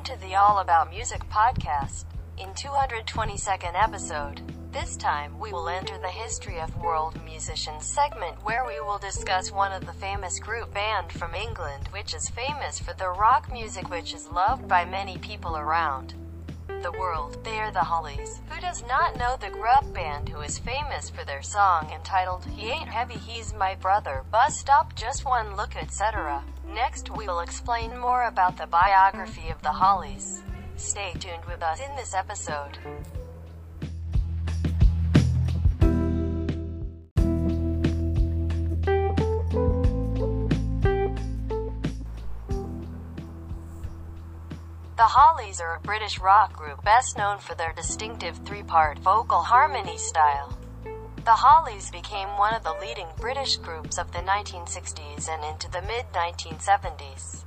Welcome to the All About Music podcast. In 222nd episode, this time we will enter the history of world musicians segment where we will discuss one of the famous group band from England which is famous for the rock music which is loved by many people around the world. They are the Hollies. Who does not know the grub band who is famous for their song entitled He Ain't Heavy He's My Brother, Bus Stop Just One Look etc. Next we will explain more about the biography of the Hollies. Stay tuned with us in this episode. The Hollies are a British rock group best known for their distinctive three-part vocal harmony style. The Hollies became one of the leading British groups of the 1960s and into the mid-1970s.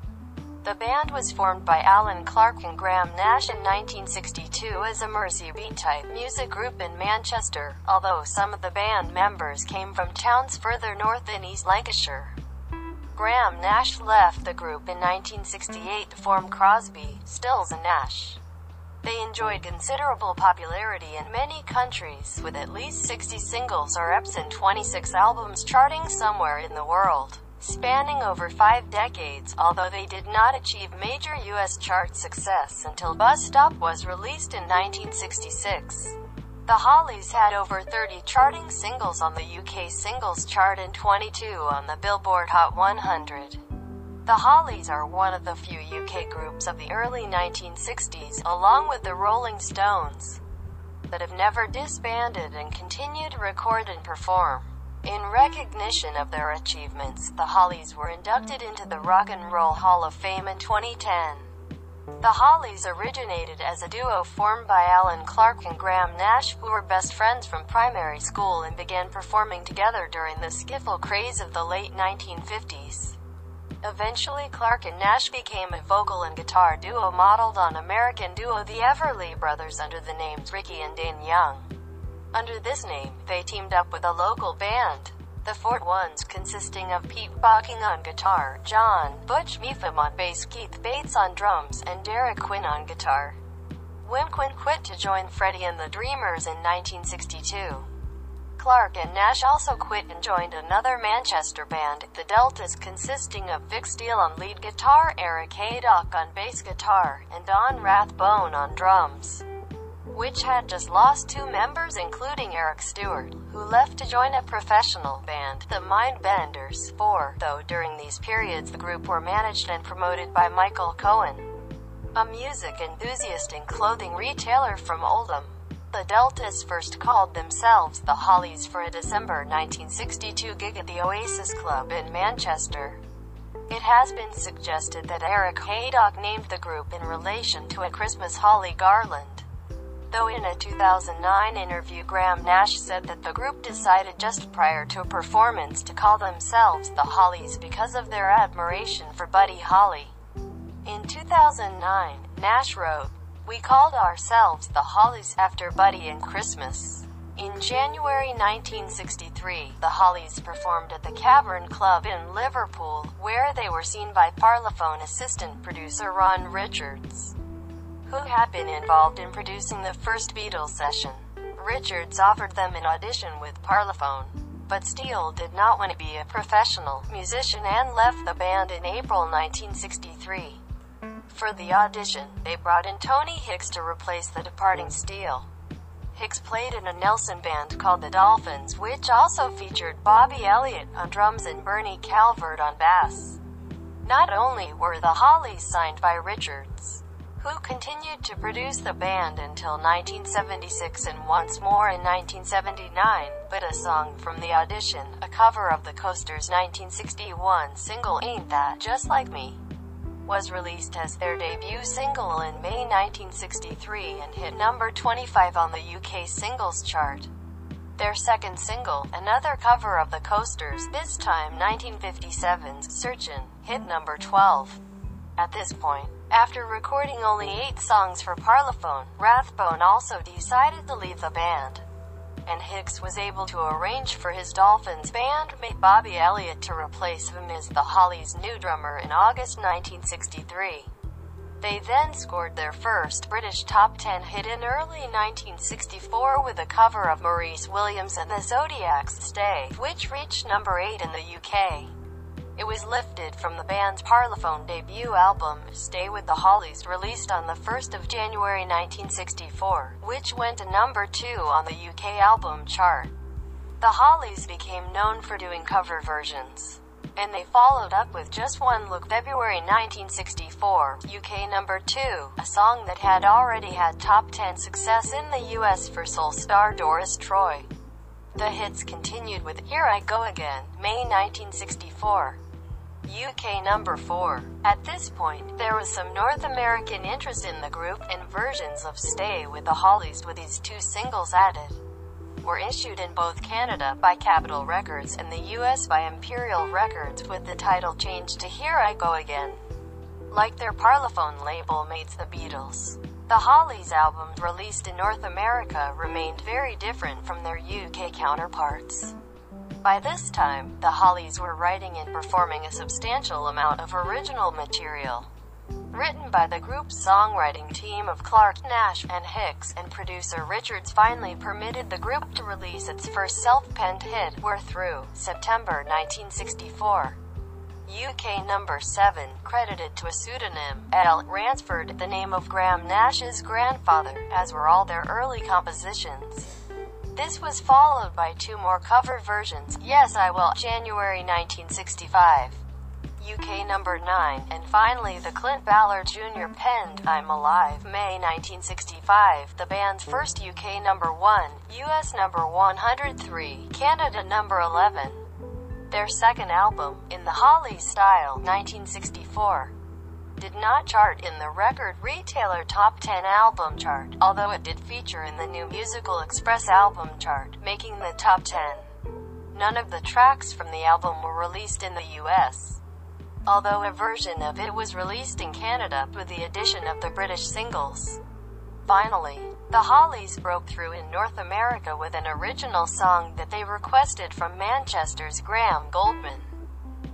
The band was formed by Allan Clarke and Graham Nash in 1962 as a Mersey beat-type music group in Manchester, although some of the band members came from towns further north in East Lancashire. Graham Nash left the group in 1968 to form Crosby, Stills and Nash. They enjoyed considerable popularity in many countries, with at least 60 singles or EPs and 26 albums charting somewhere in the world, spanning over five decades, although they did not achieve major US chart success until Bus Stop was released in 1966. The Hollies had over 30 charting singles on the UK singles chart and 22 on the Billboard Hot 100. The Hollies are one of the few UK groups of the early 1960s, along with the Rolling Stones, that have never disbanded and continue to record and perform. In recognition of their achievements, the Hollies were inducted into the Rock and Roll Hall of Fame in 2010. The Hollies originated as a duo formed by Allan Clarke and Graham Nash, who were best friends from primary school and began performing together during the skiffle craze of the late 1950s. Eventually Clarke and Nash became a vocal and guitar duo modeled on American duo the Everly Brothers under the names Ricky and Dan Young. Under this name, they teamed up with a local band, the Fourtones consisting of Pete Bocking on guitar, John Butch Mepham on bass, Keith Bates on drums, and Derek Quinn on guitar. Wim Quinn quit to join Freddie and the Dreamers in 1962. Clarke and Nash also quit and joined another Manchester band, the Deltas consisting of Vic Steele on lead guitar, Eric Haydock on bass guitar, and Don Rathbone on drums. Which had just lost two members including Eric Stewart, who left to join a professional band, the Mindbenders. Four, though during these periods the group were managed and promoted by Michael Cohen, a music enthusiast and clothing retailer from Oldham. The Deltas first called themselves the Hollies for a December 1962 gig at the Oasis Club in Manchester. It has been suggested that Eric Haydock named the group in relation to a Christmas holly garland. Though in a 2009 interview Graham Nash said that the group decided just prior to a performance to call themselves the Hollies because of their admiration for Buddy Holly. In 2009, Nash wrote, we called ourselves the Hollies after Buddy and Christmas. In January 1963, the Hollies performed at the Cavern Club in Liverpool, where they were seen by Parlophone assistant producer Ron Richards, who had been involved in producing the first Beatles session. Richards offered them an audition with Parlophone, but Steele did not want to be a professional musician and left the band in April 1963. For the audition, they brought in Tony Hicks to replace the departing Steele. Hicks played in a Nelson band called the Dolphins, which also featured Bobby Elliott on drums and Bernie Calvert on bass. Not only were the Hollies signed by Richards, who continued to produce the band until 1976 and once more in 1979, but a song from the audition, a cover of the Coasters' 1961 single Ain't That Just Like Me, was released as their debut single in May 1963 and hit number 25 on the UK singles chart. Their second single, another cover of the Coasters, this time 1957's Searchin', hit number 12. At this point, after recording only eight songs for Parlophone, Rathbone also decided to leave the band and Hicks was able to arrange for his Dolphins bandmate Bobby Elliott to replace him as the Hollies' new drummer in August 1963. They then scored their first British top 10 hit in early 1964 with a cover of Maurice Williams and the Zodiacs' Stay, which reached number 8 in the UK. It was lifted from the band's Parlophone debut album, Stay with the Hollies, released on the 1st of January 1964, which went to number 2 on the UK album chart. The Hollies became known for doing cover versions. And they followed up with Just One Look February 1964, UK number 2, a song that had already had top 10 success in the US for soul star Doris Troy. The hits continued with Here I Go Again, May 1964. UK number 4. At this point, there was some North American interest in the group, and versions of Stay with the Hollies with these two singles added were issued in both Canada by Capitol Records and the US by Imperial Records with the title changed to Here I Go Again. Like their Parlophone label mates the Beatles. The Hollies albums released in North America remained very different from their UK counterparts. By this time, the Hollies were writing and performing a substantial amount of original material. Written by the group's songwriting team of Clarke, Nash, and Hicks, and producer Richards finally permitted the group to release its first self-penned hit, We're Through, September 1964. UK number 7, credited to a pseudonym, L. Ransford, the name of Graham Nash's grandfather, as were all their early compositions. This was followed by two more cover versions, Yes I Will, January 1965. UK number 9, and finally the Clint Ballard Jr. penned I'm Alive, May 1965, the band's first UK number 1, US number 103, Canada number 11. Their second album, In the Holly Style, 1964, did not chart in the record retailer top 10 album chart, although it did feature in the New Musical Express album chart, making the top 10. None of the tracks from the album were released in the US although a version of it was released in Canada with the addition of the British singles. Finally, the Hollies broke through in North America with an original song that they requested from Manchester's Graham Gouldman.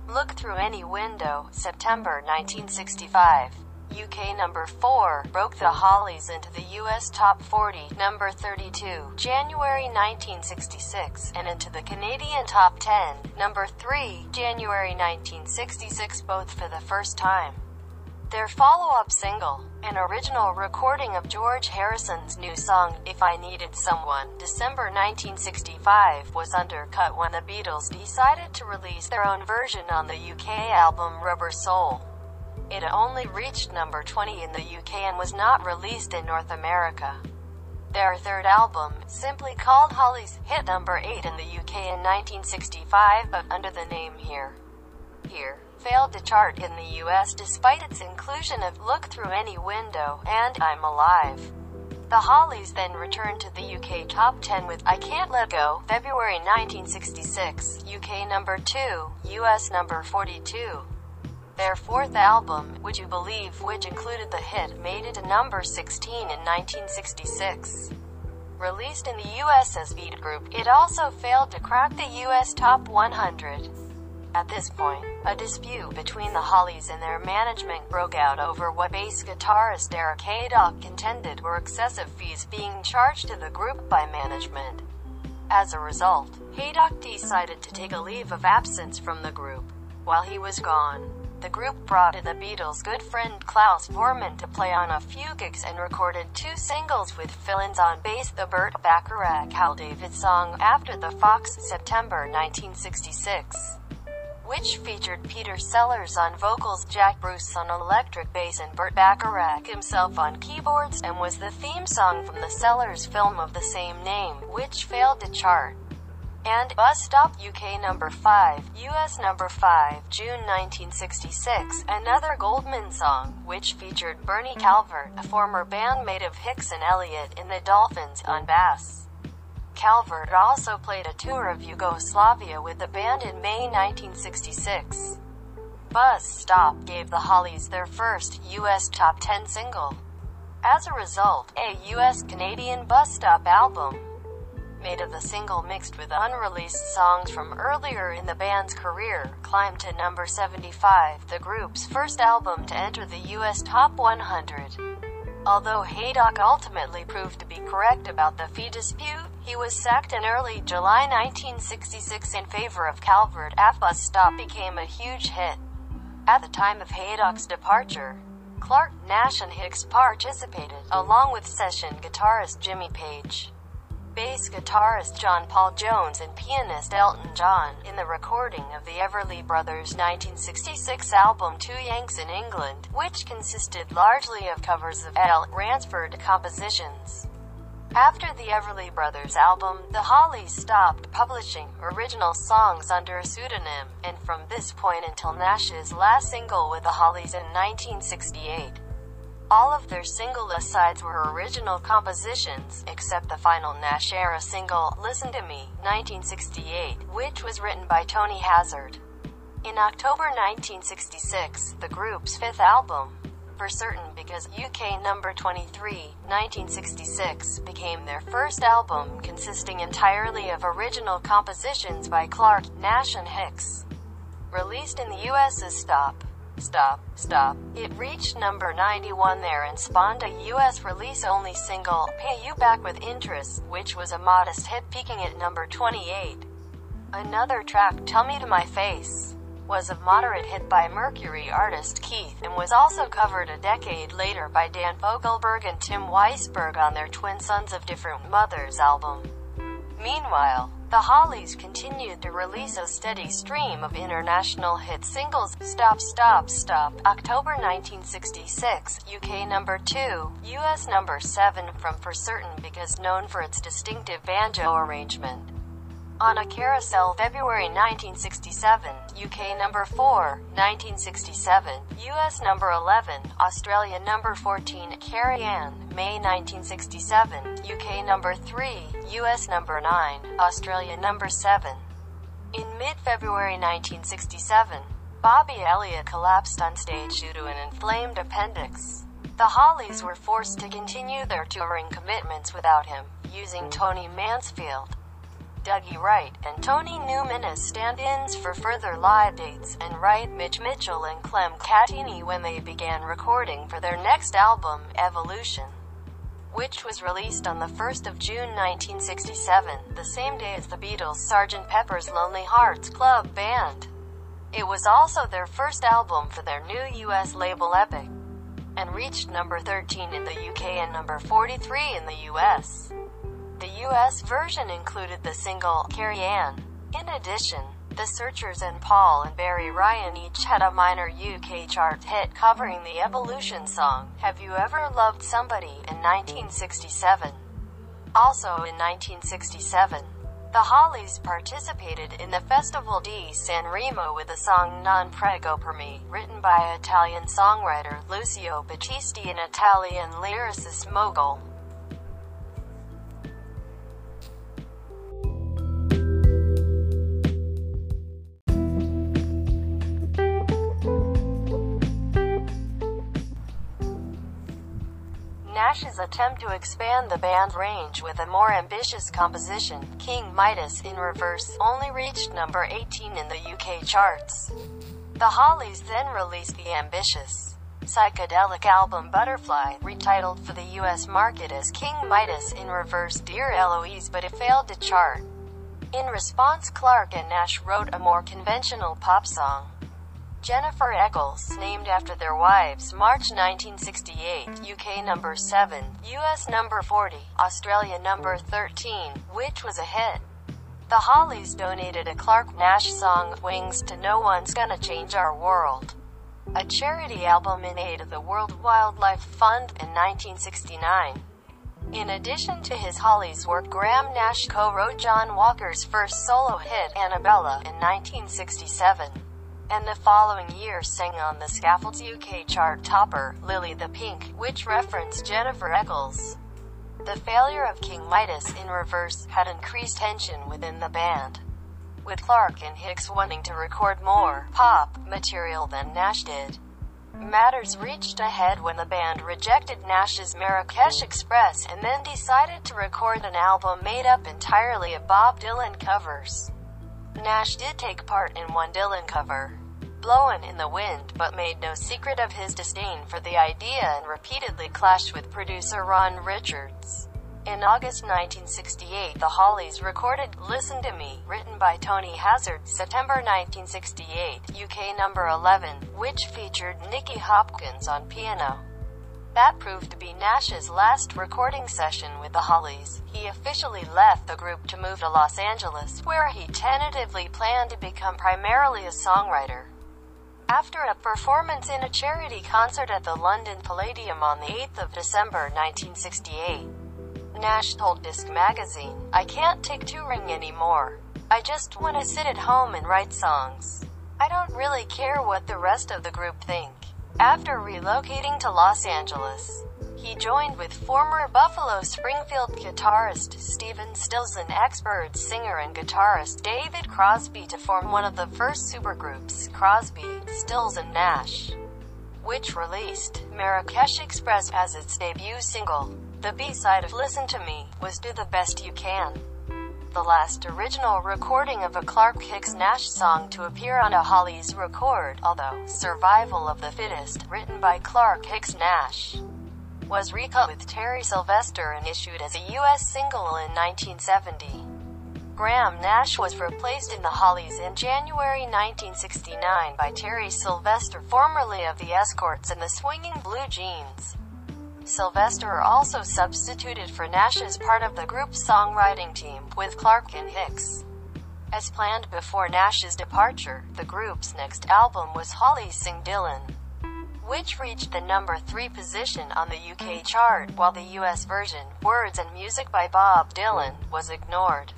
Look Through Any Window, September 1965. UK number 4, broke the Hollies into the US top 40, number 32, January 1966, and into the Canadian top 10, number 3, January 1966 both for the first time. Their follow-up single, an original recording of George Harrison's new song, If I Needed Someone, December 1965, was undercut when the Beatles decided to release their own version on the UK album Rubber Soul. It only reached number 20 in the UK and was not released in North America. Their third album, simply called Hollies, hit number 8 in the UK in 1965 but under the name Here. Here failed to chart in the US despite its inclusion of Look Through Any Window and I'm Alive. The Hollies then returned to the UK top 10 with I Can't Let Go, February 1966, UK number 2, US number 42. Their fourth album, Would You Believe which included the hit, made it to number 16 in 1966. Released in the US as Beat Group, it also failed to crack the US Top 100. At this point, a dispute between the Hollies and their management broke out over what bass guitarist Eric Haydock contended were excessive fees being charged to the group by management. As a result, Haydock decided to take a leave of absence from the group. While he was gone, the group brought in the Beatles' good friend Klaus Voormann to play on a few gigs and recorded two singles with fill-ins on bass the Burt Bacharach Hal David song After the Fox, September 1966 which featured Peter Sellers on vocals, Jack Bruce on electric bass and Burt Bacharach himself on keyboards, and was the theme song from the Sellers film of the same name, which failed to chart and Bus Stop UK number 5, US number 5, June 1966, another Gouldman song, which featured Bernie Calvert, a former bandmate of Hicks and Elliott in the Dolphins, on bass. Calvert also played a tour of Yugoslavia with the band in May 1966. Bus Stop gave the Hollies their first US top 10 single. As a result, a US Canadian Bus Stop album made of the single mixed with unreleased songs from earlier in the band's career, climbed to number 75, the group's first album to enter the US Top 100. Although Haydock ultimately proved to be correct about the fee dispute, he was sacked in early July 1966 in favor of Calvert after Bus Stop became a huge hit. At the time of Haydock's departure, Clarke, Nash and Hicks participated, along with session guitarist Jimmy Page, bass guitarist John Paul Jones and pianist Elton John, in the recording of the Everly Brothers' 1966 album Two Yanks in England, which consisted largely of covers of L. Ransford compositions. After the Everly Brothers album, the Hollies stopped publishing original songs under a pseudonym, and from this point until Nash's last single with the Hollies in 1968. All of their single asides were original compositions, except the final Nash-era single, Listen to Me, 1968, which was written by Tony Hazzard. In October 1966, the group's fifth album, for certain because UK number 23, 1966, became their first album consisting entirely of original compositions by Clarke, Nash and Hicks. Released in the US as Stop. Stop, Stop. It reached number 91 there and spawned a US release-only single, Pay You Back with Interest, which was a modest hit peaking at number 28. Another track, Tell Me to My Face, was a moderate hit by Mercury artist Keith, and was also covered a decade later by Dan Fogelberg and Tim Weisberg on their Twin Sons of Different Mothers album. Meanwhile, the Hollies continued to release a steady stream of international hit singles, Stop Stop Stop, October 1966, UK number 2, US number 7 from For Certain because known for its distinctive banjo arrangement. On a Carousel February 1967, UK number 4, 1967, US number 11, Australia number 14, Carrie Ann, May 1967, UK number 3, US number 9, Australia number 7. In mid-February 1967, Bobby Elliott collapsed on stage due to an inflamed appendix. The Hollies were forced to continue their touring commitments without him, using Tony Mansfield. Dougie Wright, and Tony Newman as stand-ins for further live dates, and Wright, Mitch Mitchell and Clem Cattini when they began recording for their next album, Evolution, which was released on the 1st of June 1967, the same day as the Beatles' Sgt. Pepper's Lonely Hearts Club Band. It was also their first album for their new US label Epic, and reached number 13 in the UK and number 43 in the US. The US version included the single, Carrie Ann. In addition, The Searchers and Paul and Barry Ryan each had a minor UK chart hit covering the Evolution song, Have You Ever Loved Somebody, in 1967. Also in 1967, the Hollies participated in the Festival di San Remo with the song Non Prego per me, written by Italian songwriter Lucio Battisti and Italian lyricist Mogol. Nash's attempt to expand the band's range with a more ambitious composition, King Midas in Reverse, only reached number 18 in the UK charts. The Hollies then released the ambitious, psychedelic album Butterfly, retitled for the US market as King Midas in Reverse Dear Eloise but it failed to chart. In response Clarke and Nash wrote a more conventional pop song. Jennifer Eccles, named after their wives, March 1968, UK number 7, US number 40, Australia number 13, which was a hit. The Hollies donated a Clarke Nash song, Wings to No One's Gonna Change Our World, a charity album in aid of the World Wildlife Fund, in 1969. In addition to his Hollies work Graham Nash co-wrote John Walker's first solo hit, Annabella, in 1967 and the following year sang on the Scaffold's UK chart topper, Lily the Pink, which referenced Jennifer Eccles. The failure of King Midas in reverse had increased tension within the band, with Clarke and Hicks wanting to record more pop material than Nash did. Matters reached a head when the band rejected Nash's Marrakesh Express and then decided to record an album made up entirely of Bob Dylan covers. Nash did take part in one Dylan cover, Blowin' in the Wind, but made no secret of his disdain for the idea and repeatedly clashed with producer Ron Richards. In August 1968 the Hollies recorded Listen to Me, written by Tony Hazzard, September 1968, UK number 11, which featured Nicky Hopkins on piano. That proved to be Nash's last recording session with the Hollies. He officially left the group to move to Los Angeles, where he tentatively planned to become primarily a songwriter. After a performance in a charity concert at the London Palladium on the 8th of December 1968, Nash told Disc Magazine, I can't take touring anymore. I just want to sit at home and write songs. I don't really care what the rest of the group think. After relocating to Los Angeles, he joined with former Buffalo Springfield guitarist Stephen Stills and ex-Byrds singer and guitarist David Crosby to form one of the first supergroups, Crosby, Stills and Nash, which released Marrakesh Express as its debut single. The B-side of Listen to Me was Do the Best You Can. The last original recording of a Clarke Hicks Nash song to appear on a Hollies record, although Survival of the Fittest, written by Clarke Hicks Nash, was recut with Terry Sylvester and issued as a U.S. single in 1970. Graham Nash was replaced in the Hollies in January 1969 by Terry Sylvester, formerly of the Escorts and the Swinging Blue Jeans. Sylvester also substituted for Nash as part of the group's songwriting team, with Clarke and Hicks. As planned before Nash's departure, the group's next album was Holly Sing Dylan, which reached the number 3 position on the UK chart, while the US version, Words and Music by Bob Dylan, was ignored.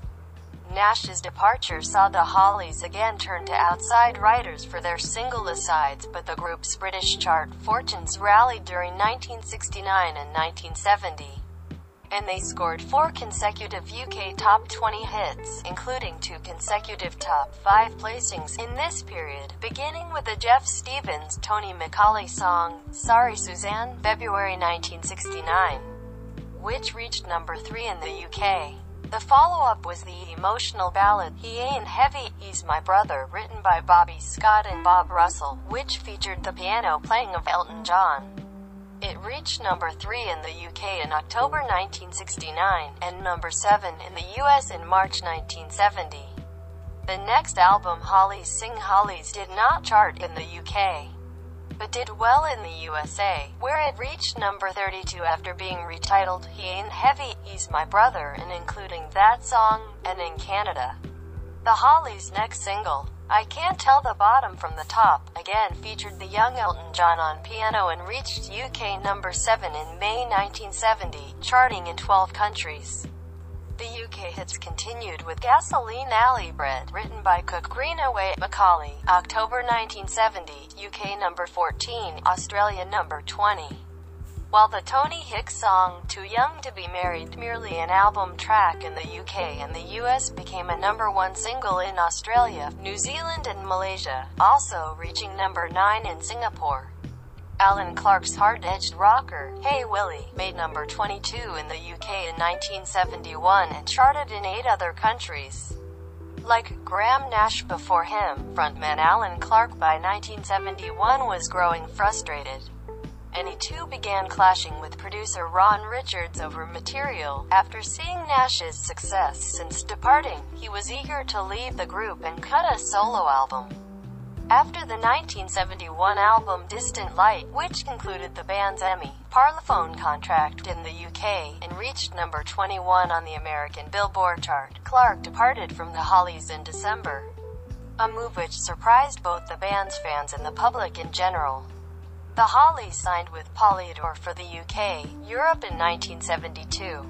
Nash's departure saw the Hollies again turn to outside writers for their single asides, but the group's British chart fortunes rallied during 1969 and 1970. And they scored four consecutive UK top 20 hits, including two consecutive top 5 placings in this period, beginning with the Geoff Stephens, Tony Macaulay song, Sorry Suzanne, February 1969, which reached number 3 in the UK. The follow-up was the emotional ballad He Ain't Heavy, He's My Brother written by Bobby Scott and Bob Russell, which featured the piano playing of Elton John. It reached number 3 in the UK in October 1969, and number 7 in the US in March 1970. The next album Hollies Sing Hollies did not chart in the UK but did well in the USA, where it reached number 32 after being retitled He Ain't Heavy, He's My Brother and including that song, and in Canada. The Hollies' next single, I Can't Tell the Bottom from the Top, again featured the young Elton John on piano and reached UK number 7 in May 1970, charting in 12 countries. The UK hits continued with Gasoline Alley Bread, written by Cook Greenaway Macaulay, October 1970, UK number 14, Australia number 20. While the Tony Hicks song, Too Young to Be Married, merely an album track in the UK and the US became a number one single in Australia, New Zealand and Malaysia, also reaching number 9 in Singapore. Allan Clarke's hard-edged rocker, Hey Willie, made number 22 in the UK in 1971 and charted in eight other countries. Like Graham Nash before him, frontman Allan Clarke by 1971 was growing frustrated. And he too began clashing with producer Ron Richards over material. After seeing Nash's success since departing, he was eager to leave the group and cut a solo album. After the 1971 album Distant Light, which concluded the band's EMI Parlophone contract in the UK and reached number 21 on the American Billboard chart, Clarke departed from the Hollies in December. A move which surprised both the band's fans and the public in general. The Hollies signed with Polydor for the UK, Europe in 1972.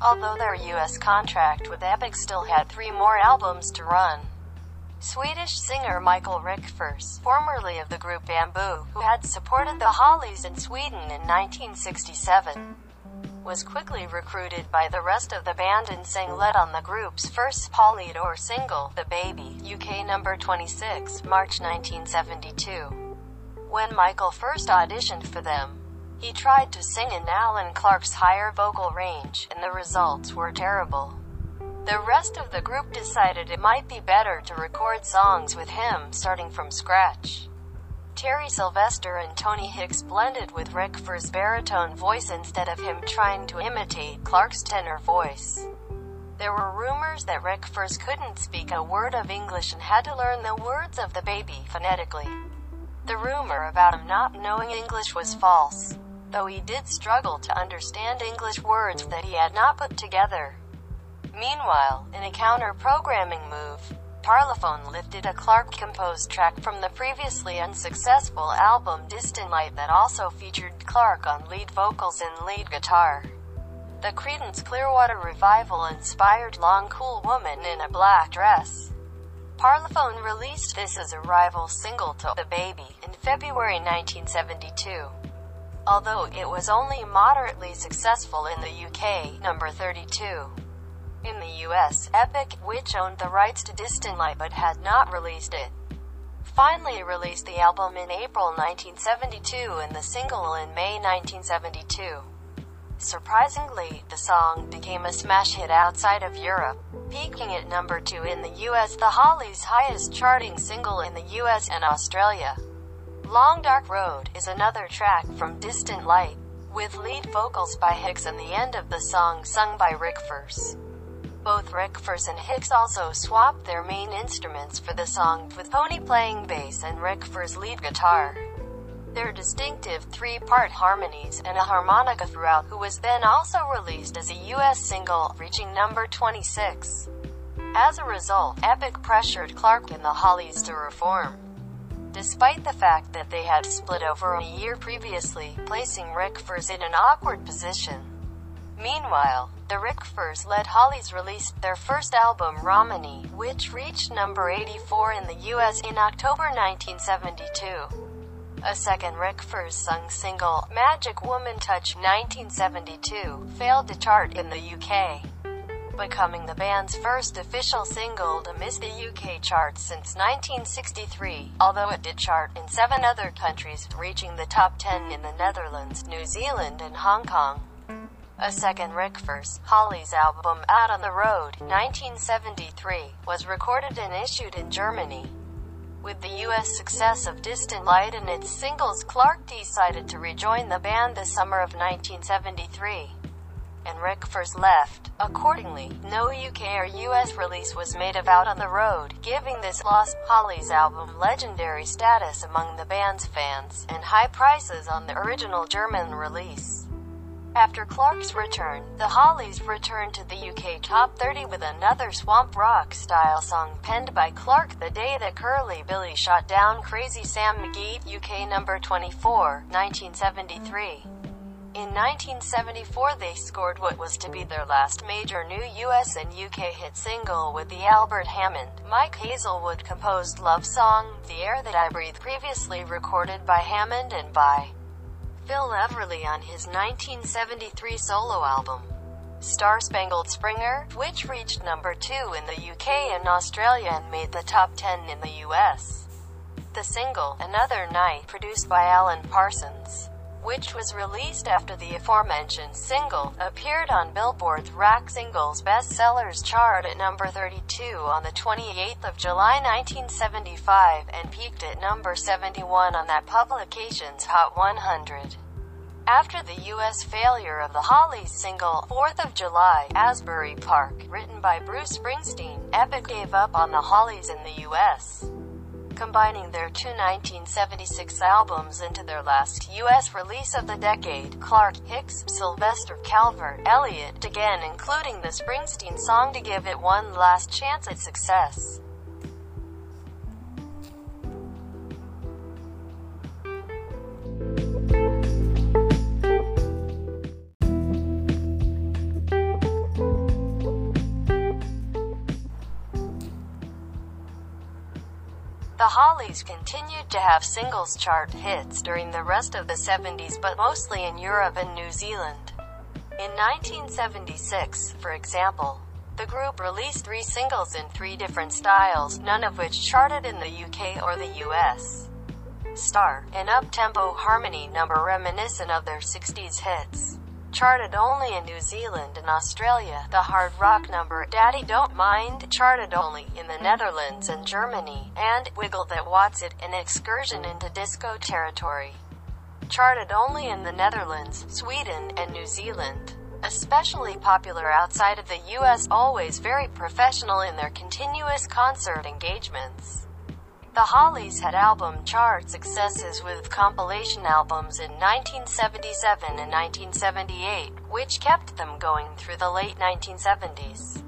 Although their US contract with Epic still had three more albums to run. Swedish singer Michael Rickfors, formerly of the group Bamboo, who had supported the Hollies in Sweden in 1967, was quickly recruited by the rest of the band and sang lead on the group's first Polydor single, The Baby, UK number 26, March 1972. When Michael first auditioned for them, he tried to sing in Allan Clarke's higher vocal range, and the results were terrible. The rest of the group decided it might be better to record songs with him starting from scratch. Terry Sylvester and Tony Hicks blended with Rickfors' baritone voice instead of him trying to imitate Clarke's tenor voice. There were rumors that Rickfors couldn't speak a word of English and had to learn the words of the baby phonetically. The rumor about him not knowing English was false, though he did struggle to understand English words that he had not put together. Meanwhile, in a counter-programming move, Parlophone lifted a Clarke-composed track from the previously unsuccessful album Distant Light that also featured Clarke on lead vocals and lead guitar. The Creedence Clearwater Revival inspired Long Cool Woman in a Black Dress. Parlophone released this as a rival single to The Baby in February 1972. Although it was only moderately successful in the UK, number 32. In the US, Epic, which owned the rights to Distant Light but had not released it, finally released the album in April 1972 and the single in May 1972. Surprisingly, the song became a smash hit outside of Europe, peaking at number 2 in the US, the Hollies' highest charting single in the US and Australia. Long Dark Road is another track from Distant Light, with lead vocals by Hicks and the end of the song sung by Rick Furrs. Both Rickfors and Hicks also swapped their main instruments for the song, with Tony playing bass and Rickfors lead guitar. Their distinctive three-part harmonies and a harmonica throughout who was then also released as a US single, reaching number 26. As a result, Epic pressured Clarke and the Hollies to reform. Despite the fact that they had split over a year previously, placing Rickfors in an awkward position. Meanwhile, the Rickfors-led Hollies released their first album Romany, which reached number 84 in the US in October 1972. A second Rickfors sung single, Magic Woman Touch 1972, failed to chart in the UK, becoming the band's first official single to miss the UK charts since 1963, although it did chart in seven other countries, reaching the top 10 in the Netherlands, New Zealand and Hong Kong. A second Rickfors, Hollies album Out on the Road, 1973, was recorded and issued in Germany. With the US success of Distant Light and its singles Clarke decided to rejoin the band the summer of 1973. And Rickfors left. Accordingly, no UK or US release was made of Out on the Road, giving this lost Hollies album legendary status among the band's fans, and high prices on the original German release. After Clarke's return, the Hollies returned to the UK top 30 with another swamp rock style song penned by Clarke the day that Curly Billy shot down Crazy Sam McGee, UK number 24, 1973. In 1974 they scored what was to be their last major new US and UK hit single with the Albert Hammond, Mike Hazelwood composed love song, The Air That I Breathe previously recorded by Hammond and by Phil Everly on his 1973 solo album, Star Spangled Springer, which reached number 2 in the UK and Australia and made the top 10 in the US. The single, Another Night, produced by Alan Parsons, which was released after the aforementioned single, appeared on Billboard's Rock Singles Bestsellers chart at number 32 on the 28th of July 1975 and peaked at number 71 on that publication's Hot 100. After the U.S. failure of the Hollies single, 4th of July, Asbury Park, written by Bruce Springsteen, Epic gave up on the Hollies in the U.S combining their two 1976 albums into their last U.S. release of the decade, Clarke, Hicks, Sylvester, Calvert, Elliott, again including the Springsteen song to give it one last chance at success. The Hollies continued to have singles chart hits during the rest of the 70s but mostly in Europe and New Zealand. In 1976, for example, the group released three singles in three different styles, none of which charted in the UK or the US. Star, an up-tempo harmony number reminiscent of their 60s hits. Charted only in New Zealand and Australia, the hard rock number Daddy Don't Mind charted only in the Netherlands and Germany, and Wiggle That What's It, an excursion into disco territory. Charted only in the Netherlands, Sweden, and New Zealand. Especially popular outside of the US, always very professional in their continuous concert engagements. The Hollies had album chart successes with compilation albums in 1977 and 1978, which kept them going through the late 1970s.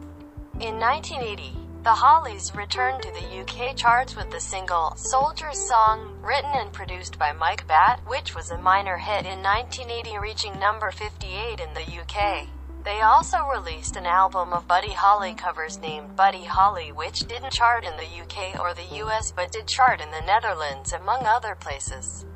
In 1980, the Hollies returned to the UK charts with the single Soldier's Song, written and produced by Mike Batt, which was a minor hit in 1980 reaching number 58 in the UK. They also released an album of Buddy Holly covers named Buddy Holly which didn't chart in the UK or the US but did chart in the Netherlands among other places.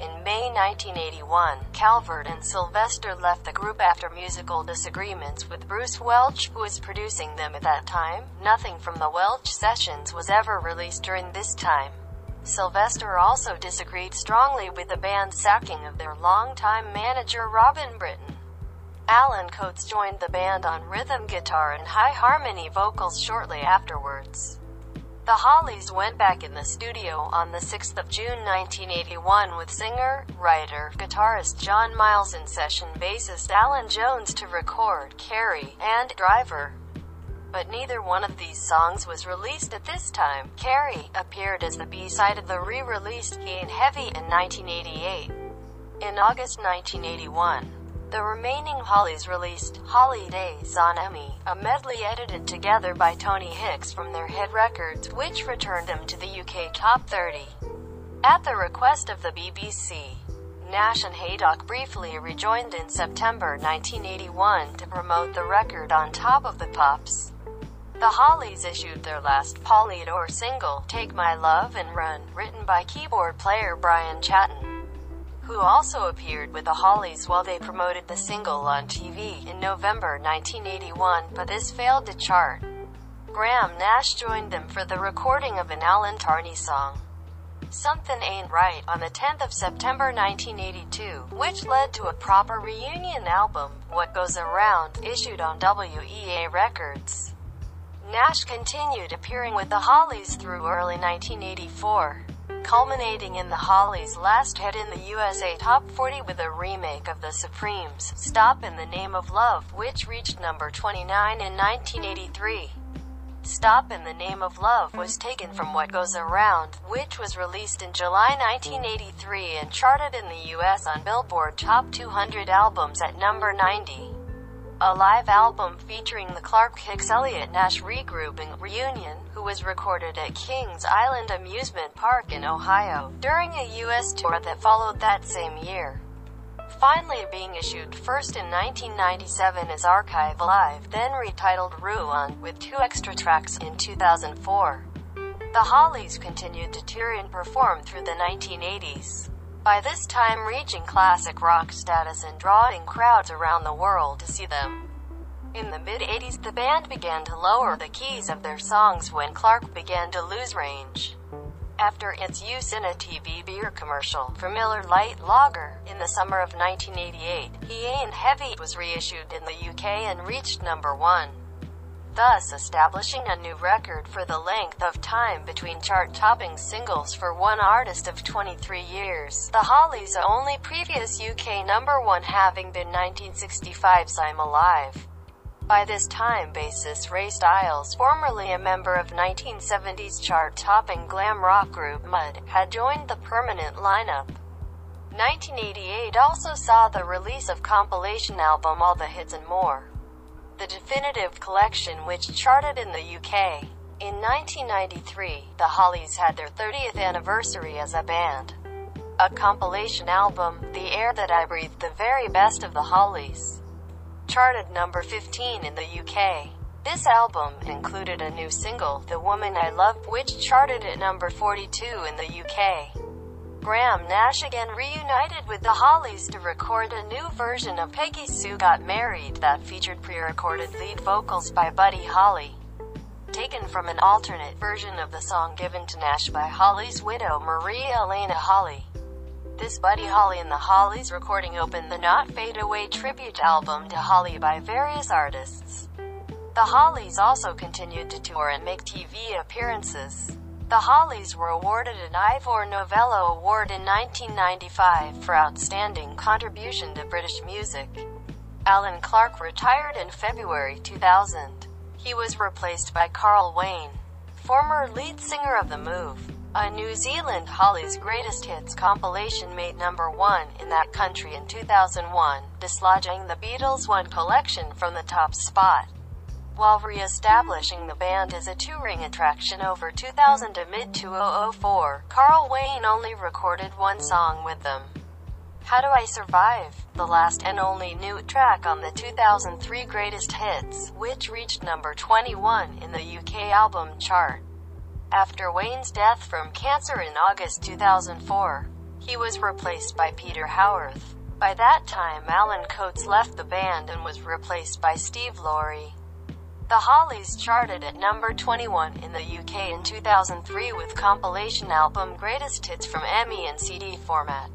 In May 1981, Calvert and Sylvester left the group after musical disagreements with Bruce Welch, who was producing them at that time. Nothing from the Welch sessions was ever released during this time. Sylvester also disagreed strongly with the band's sacking of their longtime manager Robin Britton. Alan Coates joined the band on rhythm guitar and high harmony vocals shortly afterwards. The Hollies went back in the studio on the 6th of June 1981 with singer, writer, guitarist John Miles and session bassist Alan Jones to record Carrie and Driver. But neither one of these songs was released at this time. Carrie appeared as the B-side of the re-released Gain Heavy in 1988. In August 1981, the remaining Hollies released Holliedaze on EMI, a medley edited together by Tony Hicks from their hit records, which returned them to the UK Top 30. At the request of the BBC, Nash and Haydock briefly rejoined in September 1981 to promote the record on Top of the Pops. The Hollies issued their last Polydor single, Take My Love and Run, written by keyboard player Brian Chatton who also appeared with the Hollies while they promoted the single on TV in November 1981, but this failed to chart. Graham Nash joined them for the recording of an Alan Tarney song. Something Ain't Right on the 10th of September 1982, which led to a proper reunion album, What Goes Around, issued on WEA Records. Nash continued appearing with the Hollies through early 1984 culminating in the Hollies' last hit in the USA Top 40 with a remake of The Supremes' Stop in the Name of Love, which reached number 29 in 1983. Stop in the Name of Love was taken from What Goes Around, which was released in July 1983 and charted in the US on Billboard Top 200 Albums at number 90 a live album featuring the Clarke Hicks Elliott Nash regrouping reunion, who was recorded at Kings Island Amusement Park in Ohio, during a U.S. tour that followed that same year. Finally being issued first in 1997 as Archive Live, then retitled Ruin, with two extra tracks, in 2004. The Hollies continued to tour and perform through the 1980s by this time reaching classic rock status and drawing crowds around the world to see them. In the mid-80s the band began to lower the keys of their songs when Clarke began to lose range. After its use in a TV beer commercial for Miller Lite Lager in the summer of 1988, He Ain't Heavy was reissued in the UK and reached number one thus establishing a new record for the length of time between chart-topping singles for one artist of 23 years. The Hollies' only previous UK number one having been 1965's I'm Alive. By this time bassist Ray Styles, formerly a member of 1970s chart-topping glam rock group Mud, had joined the permanent lineup. 1988 also saw the release of compilation album All the Hits and More the definitive collection which charted in the UK. In 1993, the Hollies had their 30th anniversary as a band. A compilation album, The Air That I Breathe, the very best of the Hollies, charted number 15 in the UK. This album included a new single, The Woman I Love, which charted at number 42 in the UK. Graham Nash again reunited with the Hollies to record a new version of Peggy Sue Got Married that featured pre-recorded lead vocals by Buddy Holly. taken from an alternate version of the song given to Nash by Holly's widow Maria Elena Holly. This Buddy Holly and the Hollies recording opened the Not Fade Away tribute album to Holly by various artists. The Hollies also continued to tour and make TV appearances. The Hollies were awarded an Ivor Novello Award in 1995 for outstanding contribution to British music. Allan Clarke retired in February 2000. He was replaced by Carl Wayne, former lead singer of The Move. A New Zealand Hollies Greatest Hits compilation made number one in that country in 2001, dislodging the Beatles' One collection from the top spot. While re-establishing the band as a touring attraction over 2000 to mid-2004, Carl Wayne only recorded one song with them. How Do I Survive? The last and only new track on the 2003 Greatest Hits, which reached number 21 in the UK album chart. After Wayne's death from cancer in August 2004, he was replaced by Peter Howarth. By that time Alan Coates left the band and was replaced by Steve Lauri. The Hollies charted at number 21 in the UK in 2003 with compilation album Greatest Hits from Emmy in CD format.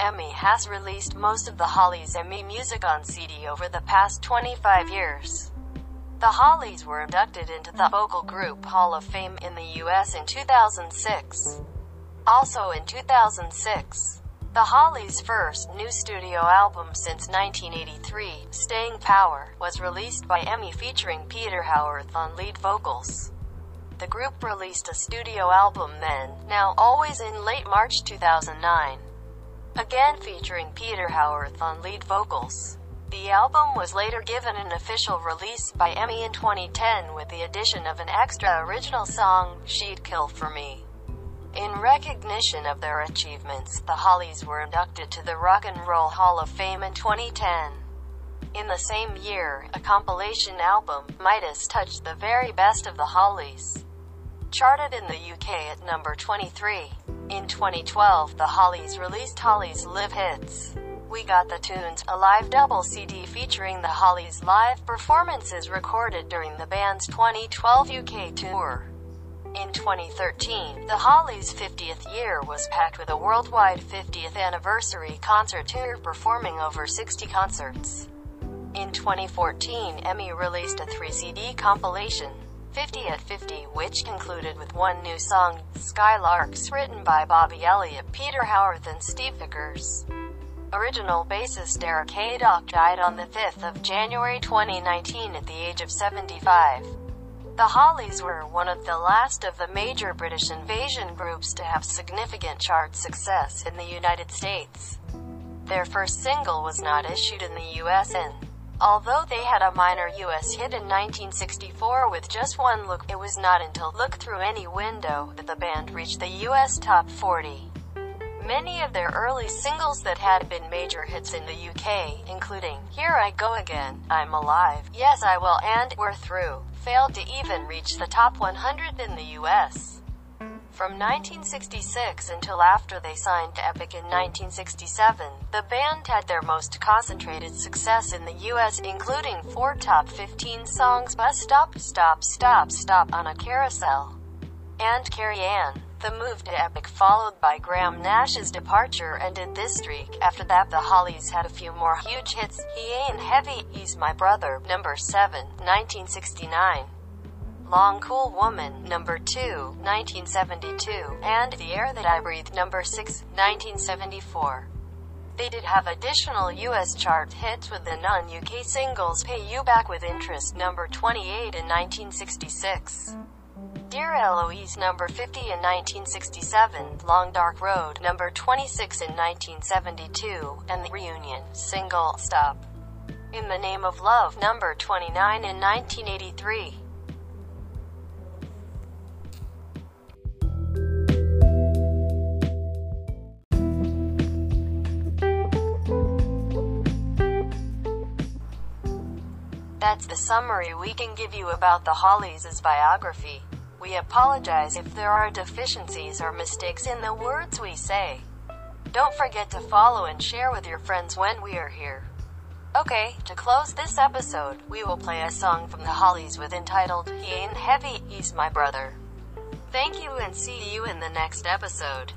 Emmy has released most of the Hollies Emmy music on CD over the past 25 years. The Hollies were inducted into the Vocal Group Hall of Fame in the US in 2006. Also in 2006, the Hollies' first new studio album since 1983, Staying Power, was released by EMI featuring Peter Howarth on lead vocals. The group released a studio album then, now always in late March 2009. Again featuring Peter Howarth on lead vocals. The album was later given an official release by EMI in 2010 with the addition of an extra original song, She'd Kill For Me. In recognition of their achievements, the Hollies were inducted to the Rock and Roll Hall of Fame in 2010. In the same year, a compilation album, Midas touched the very best of the Hollies. Charted in the UK at number 23. In 2012, the Hollies released Hollies Live Hits. We Got the Tunes, a live double CD featuring the Hollies' live performances recorded during the band's 2012 UK tour. In 2013, the Hollies' 50th year was packed with a worldwide 50th anniversary concert tour performing over 60 concerts. In 2014, Emmy released a 3-CD compilation, 50 at 50, which concluded with one new song, Skylarks, written by Bobby Elliott, Peter Howarth and Steve Vickers. Original bassist Eric Haydock died on the 5th of January 2019 at the age of 75. The Hollies were one of the last of the major British invasion groups to have significant chart success in the United States. Their first single was not issued in the US and, although they had a minor US hit in 1964 with just one look, it was not until Look Through Any Window that the band reached the US top 40. Many of their early singles that had been major hits in the UK, including Here I Go Again, I'm Alive, Yes I Will and We're Through, failed to even reach the top 100 in the US. From 1966 until after they signed to Epic in 1967, the band had their most concentrated success in the US including four top 15 songs Bus Stop, Stop, Stop, Stop on a Carousel, and Carrie Anne. The move to Epic followed by Graham Nash's departure ended this streak. After that the Hollies had a few more huge hits. He Ain't Heavy, He's My Brother, number 7, 1969. Long Cool Woman, number 2, 1972, and The Air That I Breathe, number 6, 1974. They did have additional US chart hits with the non-UK singles Pay You Back With Interest, number 28 in 1966. Dear Eloise number 50 in 1967, Long Dark Road number 26 in 1972, and the reunion single Stop. In the Name of Love number 29 in 1983. That's the summary we can give you about the Hollies' biography. We apologize if there are deficiencies or mistakes in the words we say. Don't forget to follow and share with your friends when we are here. Okay, to close this episode, we will play a song from the Hollies with entitled He Ain't Heavy, He's My Brother. Thank you and see you in the next episode.